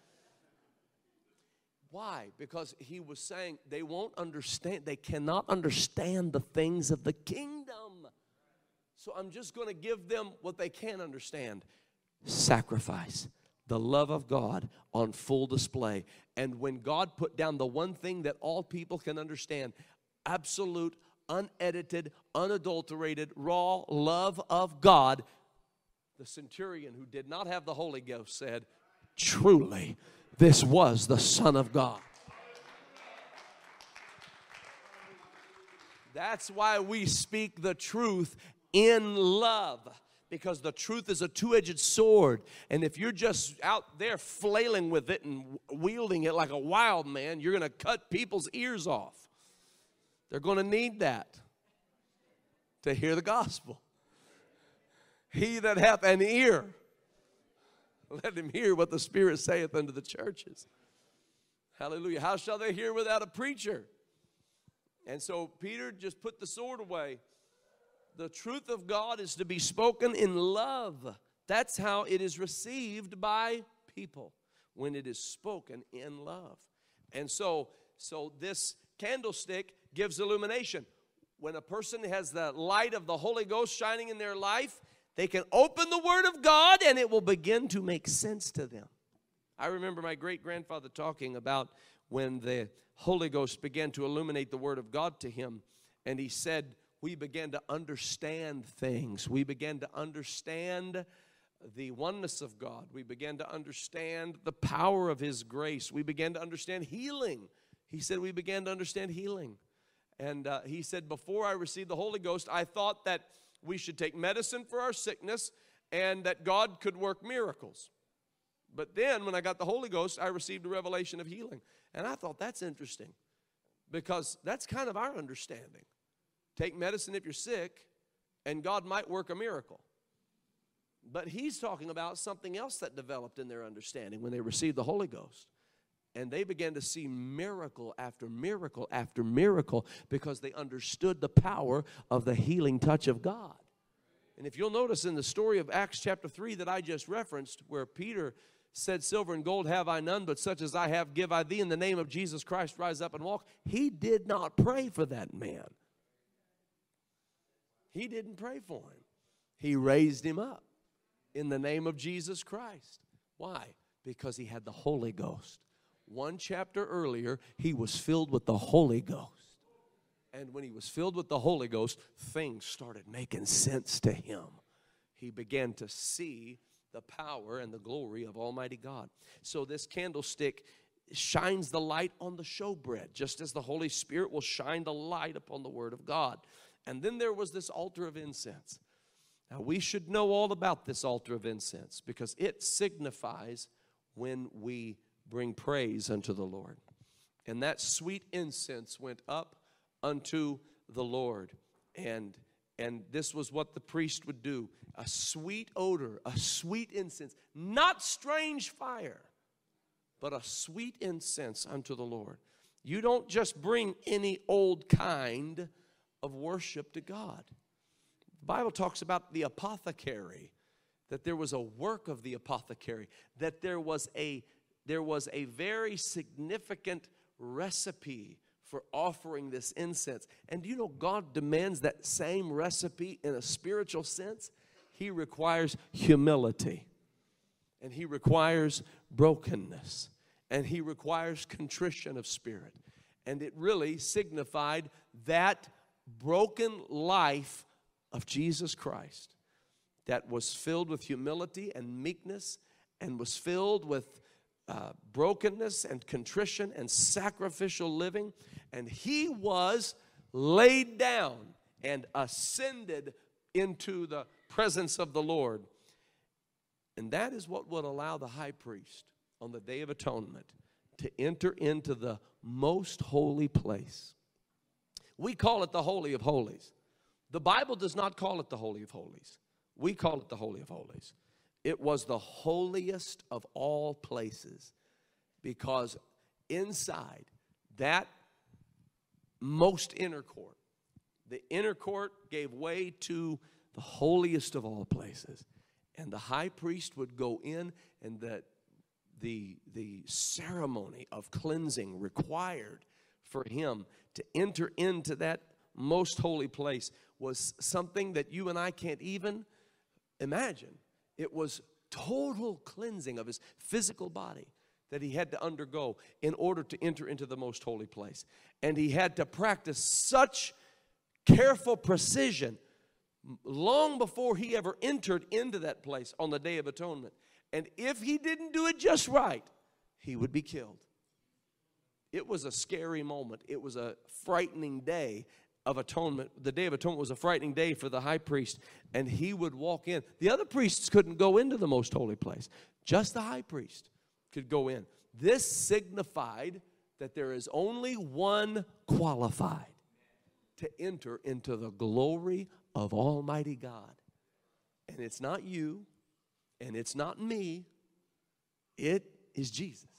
Why? Because he was saying they won't understand, they cannot understand the things of the kingdom. So I'm just going to give them what they can understand sacrifice, the love of God on full display. And when God put down the one thing that all people can understand absolute, unedited, unadulterated, raw love of God, the centurion who did not have the Holy Ghost said, Truly, this was the Son of God. That's why we speak the truth in love because the truth is a two edged sword. And if you're just out there flailing with it and wielding it like a wild man, you're going to cut people's ears off. They're going to need that to hear the gospel. He that hath an ear, (laughs) let him hear what the Spirit saith unto the churches. Hallelujah. How shall they hear without a preacher? And so Peter just put the sword away the truth of God is to be spoken in love. That's how it is received by people when it is spoken in love. And so, so this candlestick gives illumination. When a person has the light of the Holy Ghost shining in their life, they can open the Word of God and it will begin to make sense to them. I remember my great grandfather talking about when the Holy Ghost began to illuminate the Word of God to him, and he said, we began to understand things. We began to understand the oneness of God. We began to understand the power of His grace. We began to understand healing. He said, We began to understand healing. And uh, he said, Before I received the Holy Ghost, I thought that we should take medicine for our sickness and that God could work miracles. But then, when I got the Holy Ghost, I received a revelation of healing. And I thought that's interesting because that's kind of our understanding. Take medicine if you're sick, and God might work a miracle. But he's talking about something else that developed in their understanding when they received the Holy Ghost. And they began to see miracle after miracle after miracle because they understood the power of the healing touch of God. And if you'll notice in the story of Acts chapter 3 that I just referenced, where Peter said, Silver and gold have I none, but such as I have give I thee in the name of Jesus Christ, rise up and walk. He did not pray for that man. He didn't pray for him, he raised him up in the name of Jesus Christ. Why? Because he had the Holy Ghost. One chapter earlier, he was filled with the Holy Ghost. And when he was filled with the Holy Ghost, things started making sense to him. He began to see the power and the glory of Almighty God. So, this candlestick shines the light on the showbread, just as the Holy Spirit will shine the light upon the Word of God. And then there was this altar of incense. Now, we should know all about this altar of incense because it signifies when we bring praise unto the Lord. And that sweet incense went up unto the Lord. And, and this was what the priest would do a sweet odor, a sweet incense, not strange fire, but a sweet incense unto the Lord. You don't just bring any old kind of worship to God. The Bible talks about the apothecary, that there was a work of the apothecary, that there was a there was a very significant recipe for offering this incense. And do you know God demands that same recipe in a spiritual sense? He requires humility. And he requires brokenness. And he requires contrition of spirit. And it really signified that broken life of Jesus Christ that was filled with humility and meekness and was filled with uh, brokenness and contrition and sacrificial living. And he was laid down and ascended into the presence of the Lord. And that is what would allow the high priest on the Day of Atonement to enter into the most holy place. We call it the Holy of Holies. The Bible does not call it the Holy of Holies. We call it the Holy of Holies. It was the holiest of all places because inside that most inner court, the inner court gave way to the holiest of all places. And the high priest would go in, and the, the, the ceremony of cleansing required for him to enter into that most holy place was something that you and I can't even imagine. It was total cleansing of his physical body that he had to undergo in order to enter into the most holy place. And he had to practice such careful precision long before he ever entered into that place on the Day of Atonement. And if he didn't do it just right, he would be killed. It was a scary moment. It was a frightening day of atonement. The Day of Atonement was a frightening day for the high priest, and he would walk in. The other priests couldn't go into the most holy place, just the high priest could go in. This signified that there is only one qualified to enter into the glory of Almighty God. And it's not you, and it's not me, it is Jesus.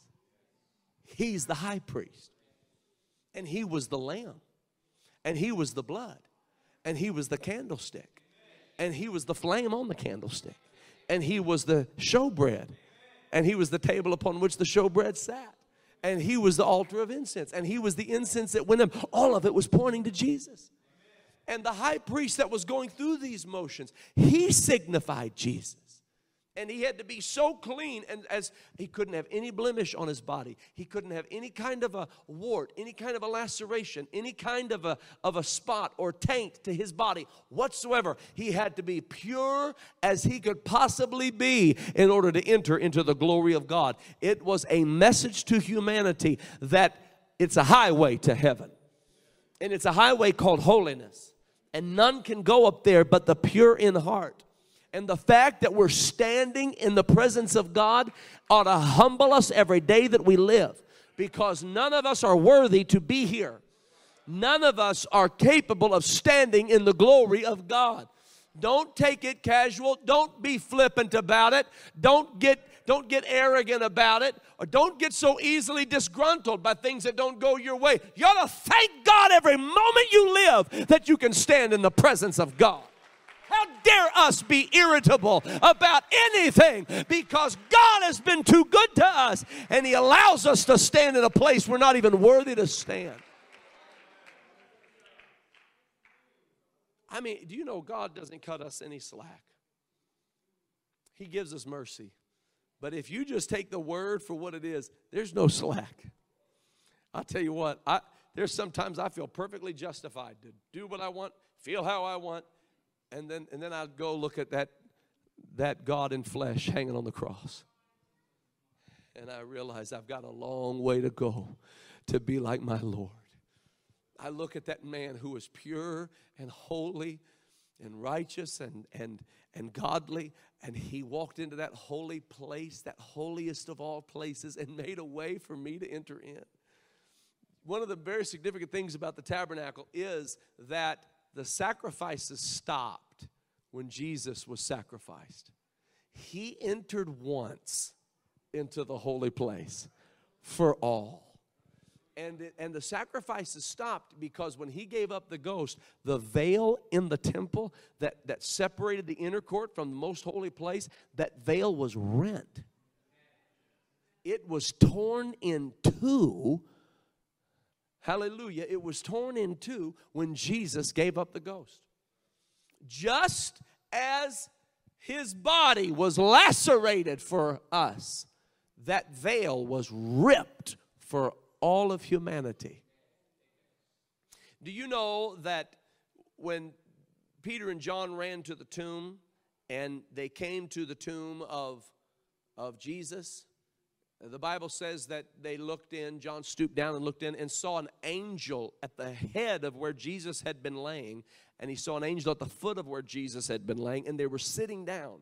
He's the high priest, and He was the lamb, and He was the blood, and He was the candlestick, and He was the flame on the candlestick, and He was the showbread, and He was the table upon which the showbread sat. And he was the altar of incense. And he was the incense that went up. All of it was pointing to jesus. And the high priest that was going through these motions, he signified Jesus. And he had to be so clean, and as he couldn't have any blemish on his body, he couldn't have any kind of a wart, any kind of a laceration, any kind of a, of a spot or taint to his body whatsoever. He had to be pure as he could possibly be in order to enter into the glory of God. It was a message to humanity that it's a highway to heaven, and it's a highway called holiness and none can go up there but the pure in heart. And the fact that we're standing in the presence of God ought to humble us every day that we live because none of us are worthy to be here. None of us are capable of standing in the glory of God. Don't take it casual. Don't be flippant about it. Don't get don't get arrogant about it, or don't get so easily disgruntled by things that don't go your way. You ought to thank God every moment you live that you can stand in the presence of God. Us be irritable about anything because God has been too good to us and He allows us to stand in a place we're not even worthy to stand. I mean, do you know God doesn't cut us any slack? He gives us mercy. But if you just take the word for what it is, there's no slack. I'll tell you what, I, there's sometimes I feel perfectly justified to do what I want, feel how I want, and then and then I'd go look at that that God in flesh hanging on the cross. And I realized I've got a long way to go to be like my Lord. I look at that man who was pure and holy and righteous and, and, and godly, and he walked into that holy place, that holiest of all places, and made a way for me to enter in. One of the very significant things about the tabernacle is that the sacrifices stopped when Jesus was sacrificed. He entered once into the holy place for all and, and the sacrifices stopped because when he gave up the ghost, the veil in the temple that, that separated the inner court from the most holy place, that veil was rent. It was torn in two. Hallelujah. It was torn in two when Jesus gave up the ghost. Just as his body was lacerated for us, that veil was ripped for all of humanity. Do you know that when Peter and John ran to the tomb and they came to the tomb of, of Jesus, The Bible says that they looked in, John stooped down and looked in and saw an angel at the head of where Jesus had been laying, and he saw an angel at the foot of where Jesus had been laying, and they were sitting down.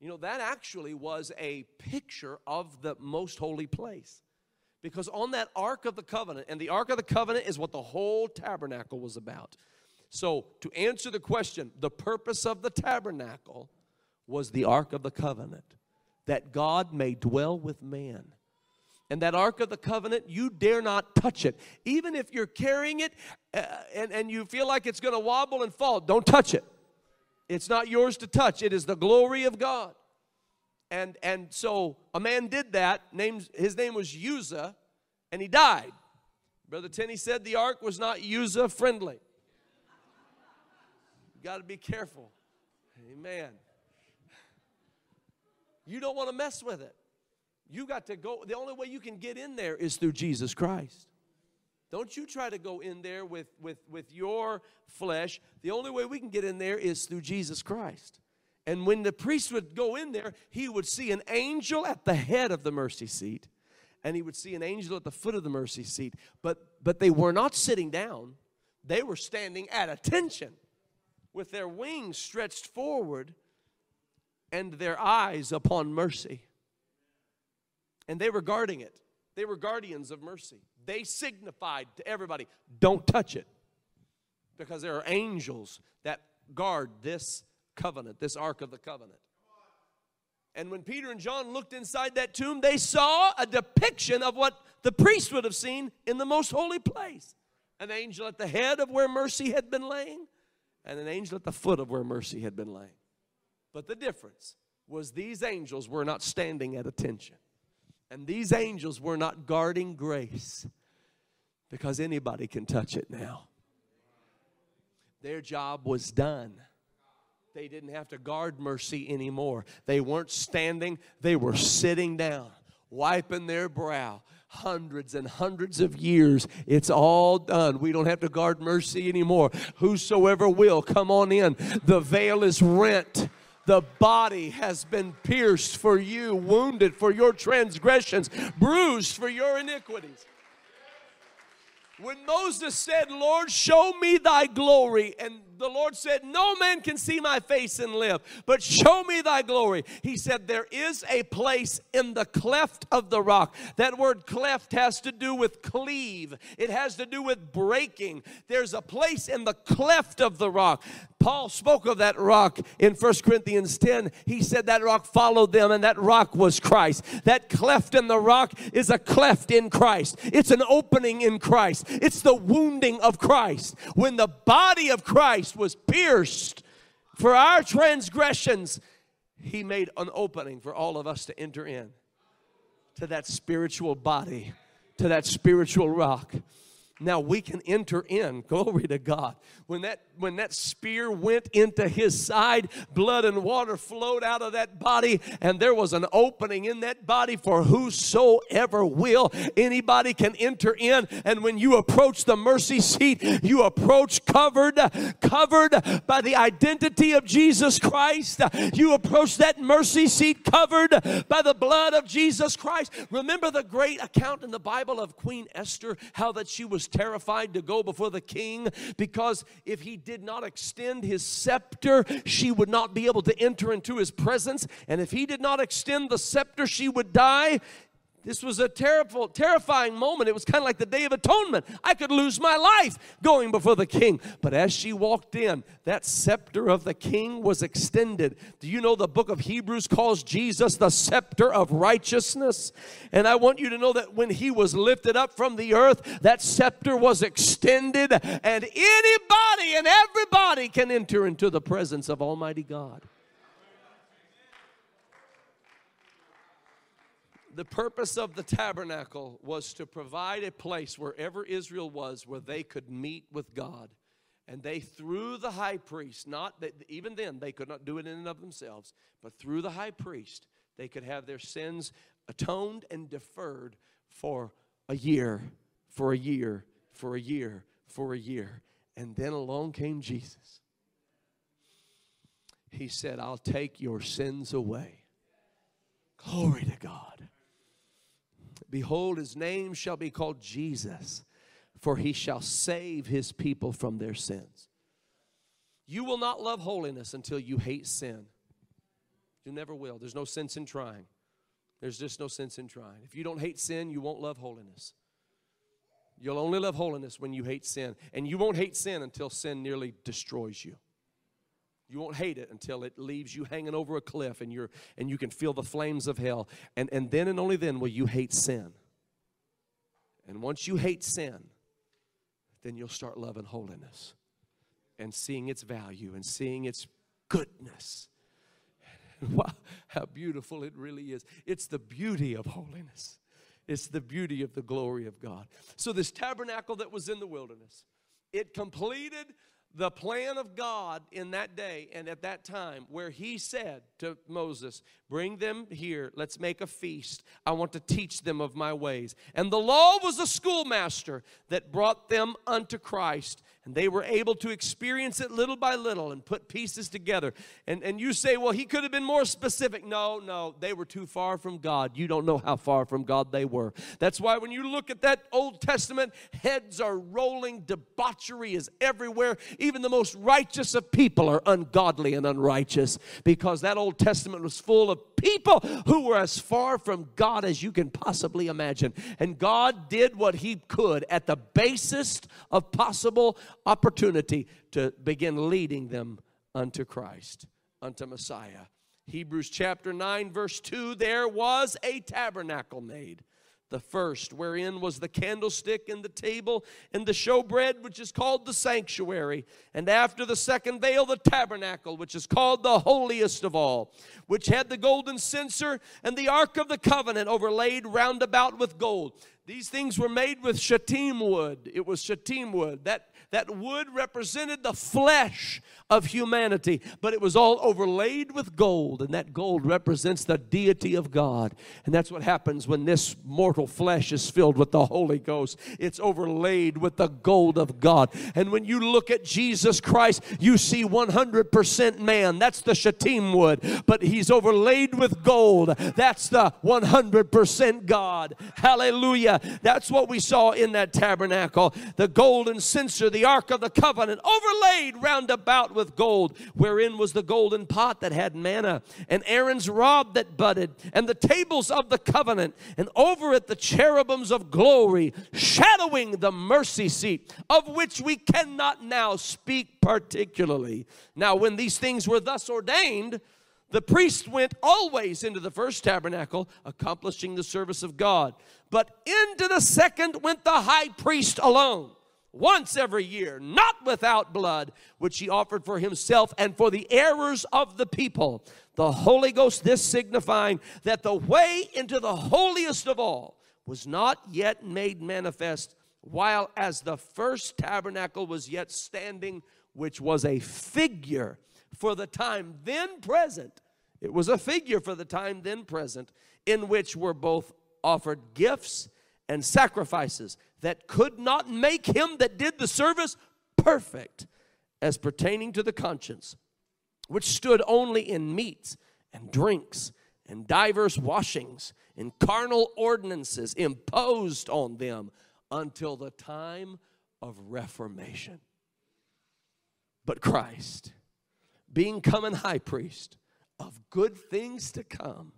You know, that actually was a picture of the most holy place. Because on that Ark of the Covenant, and the Ark of the Covenant is what the whole tabernacle was about. So, to answer the question, the purpose of the tabernacle was the Ark of the Covenant, that God may dwell with man. And that Ark of the Covenant, you dare not touch it. Even if you're carrying it uh, and, and you feel like it's going to wobble and fall, don't touch it. It's not yours to touch. It is the glory of God. And, and so a man did that. Names, his name was Uzzah, and he died. Brother Tenney said the ark was not Uzzah friendly. You got to be careful. Amen. You don't want to mess with it. You got to go. The only way you can get in there is through Jesus Christ. Don't you try to go in there with, with, with your flesh. The only way we can get in there is through Jesus Christ. And when the priest would go in there, he would see an angel at the head of the mercy seat, and he would see an angel at the foot of the mercy seat. But, but they were not sitting down, they were standing at attention with their wings stretched forward and their eyes upon mercy. And they were guarding it. They were guardians of mercy. They signified to everybody, don't touch it. Because there are angels that guard this covenant, this ark of the covenant. And when Peter and John looked inside that tomb, they saw a depiction of what the priest would have seen in the most holy place an angel at the head of where mercy had been laying, and an angel at the foot of where mercy had been laying. But the difference was these angels were not standing at attention. And these angels were not guarding grace because anybody can touch it now. Their job was done. They didn't have to guard mercy anymore. They weren't standing, they were sitting down, wiping their brow. Hundreds and hundreds of years, it's all done. We don't have to guard mercy anymore. Whosoever will, come on in. The veil is rent the body has been pierced for you, wounded for your transgressions, bruised for your iniquities. When Moses said, Lord, show me thy glory, and the Lord said, No man can see my face and live, but show me thy glory. He said, There is a place in the cleft of the rock. That word cleft has to do with cleave, it has to do with breaking. There's a place in the cleft of the rock. Paul spoke of that rock in 1 Corinthians 10. He said that rock followed them, and that rock was Christ. That cleft in the rock is a cleft in Christ, it's an opening in Christ, it's the wounding of Christ. When the body of Christ was pierced for our transgressions, he made an opening for all of us to enter in to that spiritual body, to that spiritual rock. Now we can enter in. (laughs) Glory to God. When that when that spear went into his side, blood and water flowed out of that body, and there was an opening in that body for whosoever will. Anybody can enter in. And when you approach the mercy seat, you approach covered, covered by the identity of Jesus Christ. You approach that mercy seat covered by the blood of Jesus Christ. Remember the great account in the Bible of Queen Esther, how that she was terrified to go before the king because if he did not extend his scepter, she would not be able to enter into his presence. And if he did not extend the scepter, she would die. This was a terrible, terrifying moment. It was kind of like the Day of Atonement. I could lose my life going before the king. But as she walked in, that scepter of the king was extended. Do you know the book of Hebrews calls Jesus the scepter of righteousness? And I want you to know that when he was lifted up from the earth, that scepter was extended, and anybody and everybody can enter into the presence of Almighty God. The purpose of the tabernacle was to provide a place wherever Israel was where they could meet with God. And they, through the high priest, not that even then they could not do it in and of themselves, but through the high priest, they could have their sins atoned and deferred for a year, for a year, for a year, for a year. And then along came Jesus. He said, I'll take your sins away. Glory to God. Behold, his name shall be called Jesus, for he shall save his people from their sins. You will not love holiness until you hate sin. You never will. There's no sense in trying. There's just no sense in trying. If you don't hate sin, you won't love holiness. You'll only love holiness when you hate sin. And you won't hate sin until sin nearly destroys you. You won't hate it until it leaves you hanging over a cliff and you're and you can feel the flames of hell. And, and then and only then will you hate sin. And once you hate sin, then you'll start loving holiness and seeing its value and seeing its goodness. (laughs) Wow, how beautiful it really is. It's the beauty of holiness. It's the beauty of the glory of God. So, this tabernacle that was in the wilderness, it completed the plan of God in that day and at that time, where He said to Moses, Bring them here, let's make a feast. I want to teach them of my ways. And the law was a schoolmaster that brought them unto Christ. And they were able to experience it little by little and put pieces together. And, and you say, well, he could have been more specific. No, no, they were too far from God. You don't know how far from God they were. That's why when you look at that Old Testament, heads are rolling, debauchery is everywhere. Even the most righteous of people are ungodly and unrighteous because that Old Testament was full of people who were as far from God as you can possibly imagine. And God did what He could at the basest of possible opportunity to begin leading them unto Christ, unto Messiah. Hebrews chapter 9, verse 2 there was a tabernacle made. The first, wherein was the candlestick and the table and the showbread, which is called the sanctuary. And after the second veil, the tabernacle, which is called the holiest of all, which had the golden censer and the ark of the covenant overlaid round about with gold. These things were made with shittim wood. It was shittim wood. That that wood represented the flesh of humanity, but it was all overlaid with gold, and that gold represents the deity of God. And that's what happens when this mortal flesh is filled with the Holy Ghost. It's overlaid with the gold of God. And when you look at Jesus Christ, you see 100% man. That's the shittim wood, but he's overlaid with gold. That's the 100% God. Hallelujah. That's what we saw in that tabernacle. The golden censer, the ark of the covenant, overlaid round about with gold, wherein was the golden pot that had manna, and Aaron's rod that budded, and the tables of the covenant, and over it the cherubims of glory, shadowing the mercy seat, of which we cannot now speak particularly. Now, when these things were thus ordained, the priest went always into the first tabernacle, accomplishing the service of God. But into the second went the high priest alone once every year, not without blood, which he offered for himself and for the errors of the people. The Holy Ghost, this signifying that the way into the holiest of all was not yet made manifest, while as the first tabernacle was yet standing, which was a figure for the time then present. It was a figure for the time then present, in which were both offered gifts and sacrifices that could not make him that did the service perfect as pertaining to the conscience, which stood only in meats and drinks and divers washings and carnal ordinances imposed on them until the time of reformation. But Christ, being come an high priest of good things to come,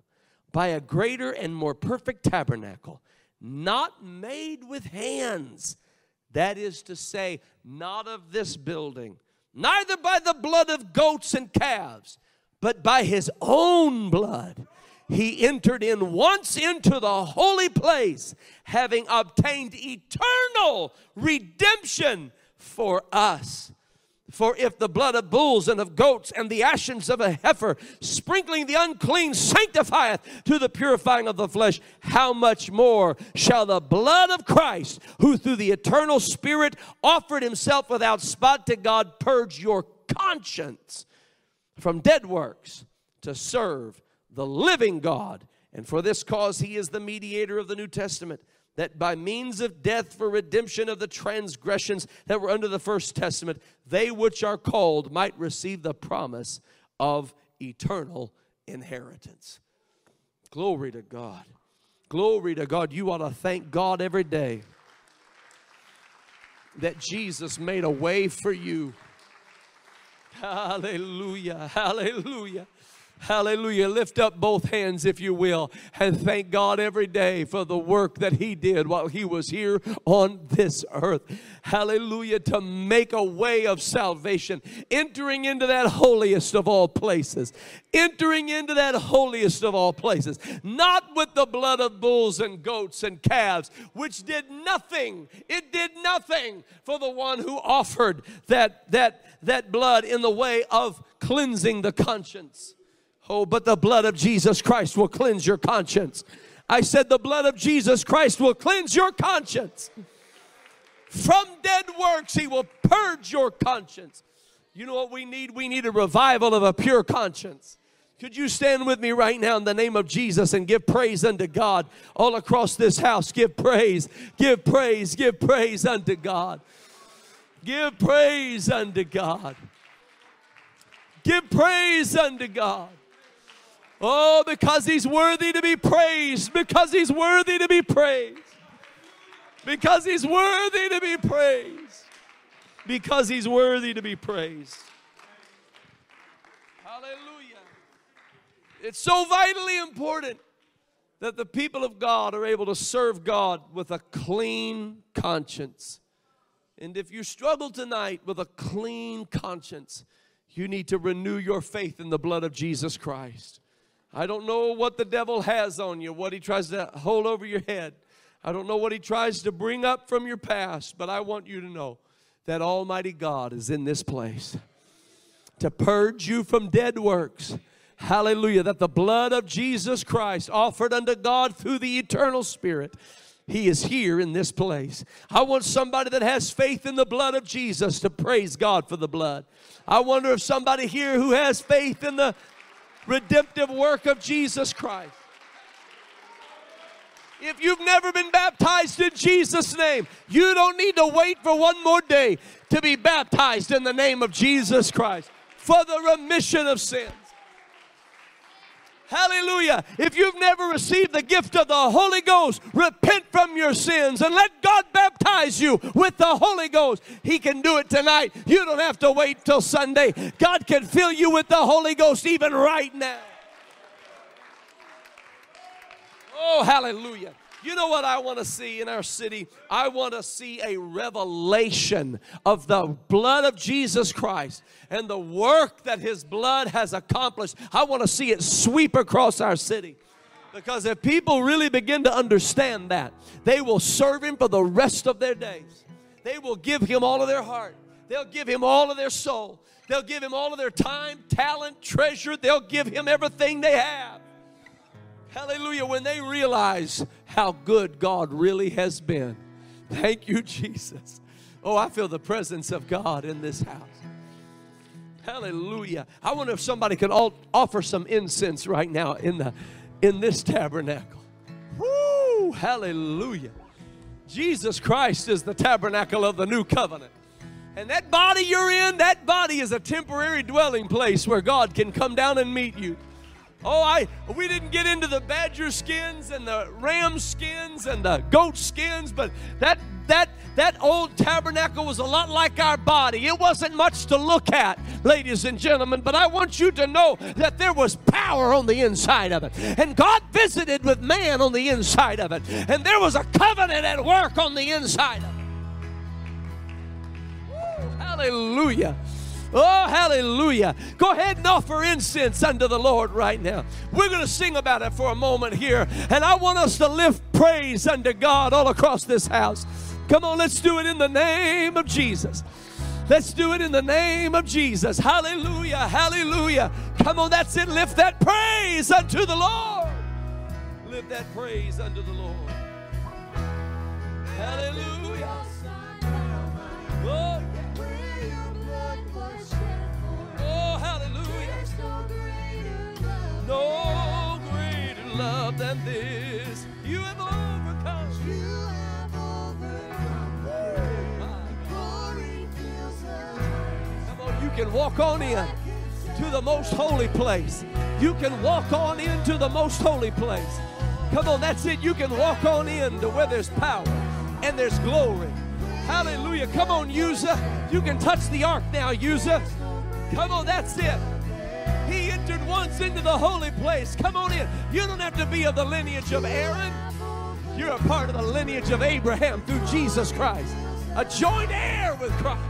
by a greater and more perfect tabernacle, not made with hands. That is to say, not of this building, neither by the blood of goats and calves, but by his own blood. He entered in once into the holy place, having obtained eternal redemption for us. For if the blood of bulls and of goats and the ashes of a heifer, sprinkling the unclean, sanctifieth to the purifying of the flesh, how much more shall the blood of Christ, who through the eternal Spirit offered himself without spot to God, purge your conscience from dead works to serve the living God? And for this cause, he is the mediator of the New Testament that by means of death for redemption of the transgressions that were under the first testament, they which are called might receive the promise of eternal inheritance. Glory to God. Glory to God. You ought to thank God every day that Jesus made a way for you. Hallelujah. Hallelujah. Hallelujah. Lift up both hands, if you will, and thank God every day for the work that He did while He was here on this earth. Hallelujah. To make a way of salvation, entering into that holiest of all places, entering into that holiest of all places, not with the blood of bulls and goats and calves, which did nothing. It did nothing for the one who offered that, that, that blood in the way of cleansing the conscience. Oh, but the blood of Jesus Christ will cleanse your conscience. I said, the blood of Jesus Christ will cleanse your conscience. From dead works, He will purge your conscience. You know what we need? We need a revival of a pure conscience. Could you stand with me right now in the name of Jesus and give praise unto God all across this house? Give praise, give praise, give praise unto God. Give praise unto God. Give praise unto God. Oh, because he's worthy to be praised, because he's worthy to be praised, because he's worthy to be praised, because he's worthy to be praised. Hallelujah. It's so vitally important that the people of God are able to serve God with a clean conscience. And if you struggle tonight with a clean conscience, you need to renew your faith in the blood of Jesus Christ. I don't know what the devil has on you, what he tries to hold over your head. I don't know what he tries to bring up from your past, but I want you to know that Almighty God is in this place to purge you from dead works. Hallelujah. That the blood of Jesus Christ offered unto God through the eternal Spirit. He is here in this place. I want somebody that has faith in the blood of Jesus to praise God for the blood. I wonder if somebody here who has faith in the redemptive work of Jesus Christ. If you've never been baptized in Jesus' name, you don't need to wait for one more day to be baptized in the name of Jesus Christ for the remission of sins. Hallelujah. If you've never received the gift of the Holy Ghost, repent from your sins and let God baptize you with the Holy Ghost. He can do it tonight. You don't have to wait till Sunday. God can fill you with the Holy Ghost even right now. Oh, hallelujah. You know what I want to see in our city? I want to see a revelation of the blood of Jesus Christ and the work that His blood has accomplished. I want to see it sweep across our city. Because if people really begin to understand that, they will serve Him for the rest of their days. They will give Him all of their heart, they'll give Him all of their soul, they'll give Him all of their time, talent, treasure, they'll give Him everything they have. Hallelujah. When they realize how good God really has been. Thank you, Jesus. Oh, I feel the presence of God in this house. Hallelujah. I wonder if somebody could all offer some incense right now in the in this tabernacle. Woo! Hallelujah. Jesus Christ is the tabernacle of the new covenant. And that body you're in, that body is a temporary dwelling place where God can come down and meet you. Oh, I we didn't get into the badger skins and the ram skins and the goat skins, but that that that old tabernacle was a lot like our body. It wasn't much to look at, ladies and gentlemen, but I want you to know that there was power on the inside of it. And God visited with man on the inside of it. And there was a covenant at work on the inside of it. Woo, hallelujah. Oh, hallelujah. Go ahead and offer incense unto the Lord right now. We're going to sing about it for a moment here. And I want us to lift praise unto God all across this house. Come on, let's do it in the name of Jesus. Let's do it in the name of Jesus. Hallelujah. Hallelujah. Come on, that's it. Lift that praise unto the Lord. Lift that praise unto the Lord. Hallelujah. no greater love than this. You have overcome. You have overcome. The glory fills us. Come on, you can walk on in to the most holy place. You can walk on into the most holy place. Come on, that's it. You can walk on in to where there's power and there's glory. Hallelujah. Come on, Uzzah. You can touch the ark now, Uzzah. Come on, that's it. He entered once into the holy place. Come on in. You don't have to be of the lineage of Aaron, you're a part of the lineage of Abraham through Jesus Christ, a joint heir with Christ.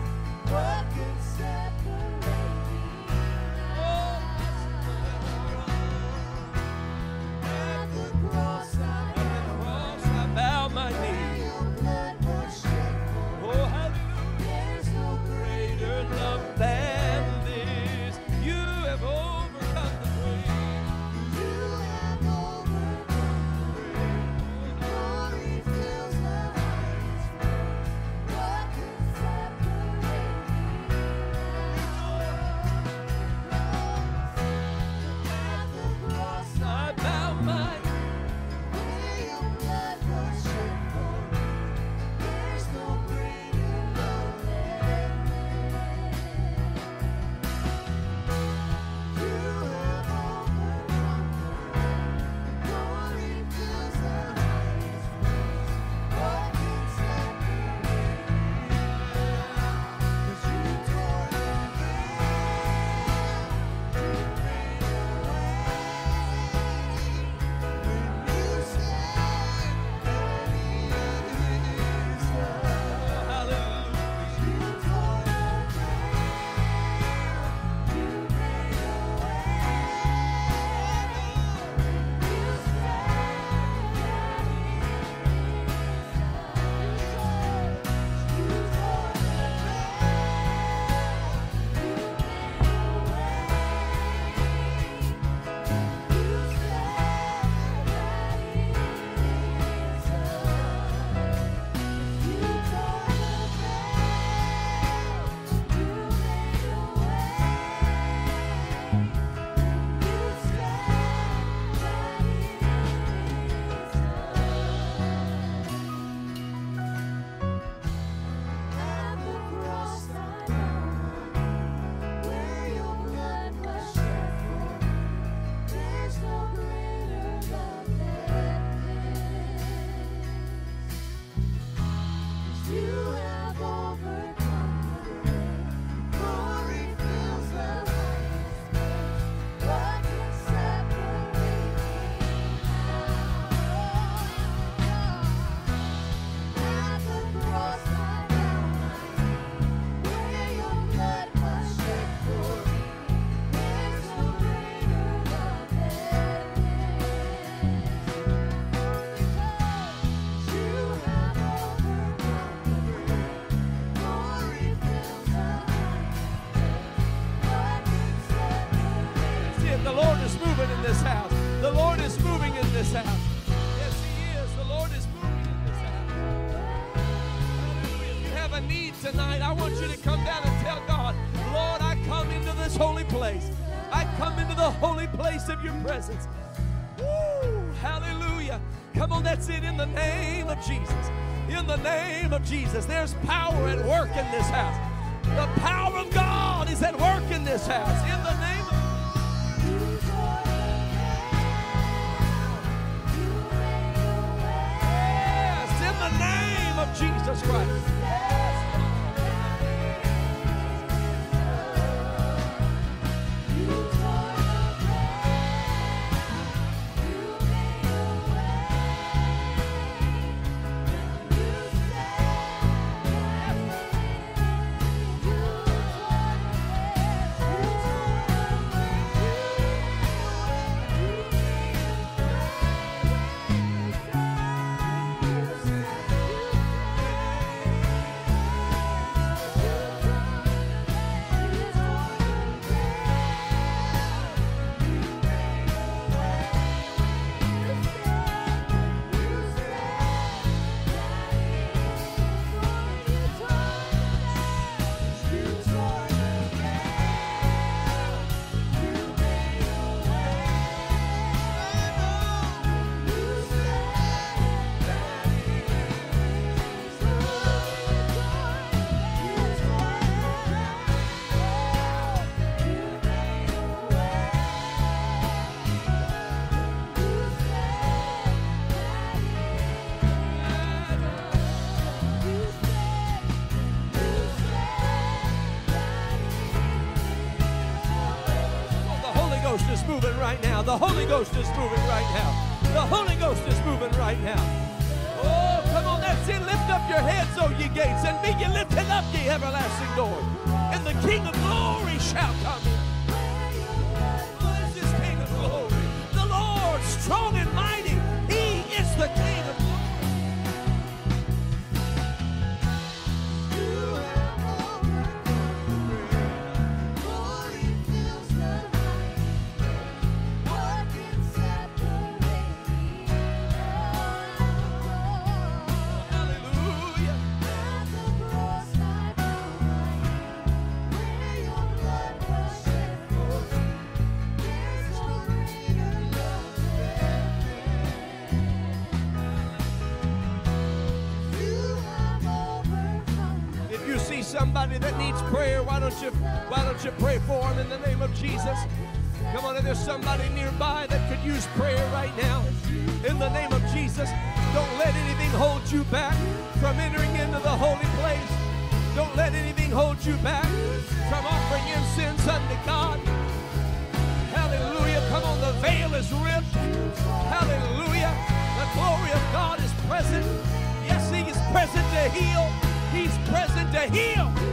Right now. The Holy Ghost is moving right now. The Holy Ghost is moving right now. Oh, come on, that's it. Lift up your heads, O ye gates, and be ye lifted up, ye everlasting doors. And the King of glory shall come Jesus? Come on, if there's somebody nearby that could use prayer right now, in the name of Jesus, don't let anything hold you back from entering into the holy place. Don't let anything hold you back from offering incense unto God. Hallelujah. Come on, the veil is ripped. Hallelujah. The glory of God is present. Yes, He is present to heal. He's present to heal.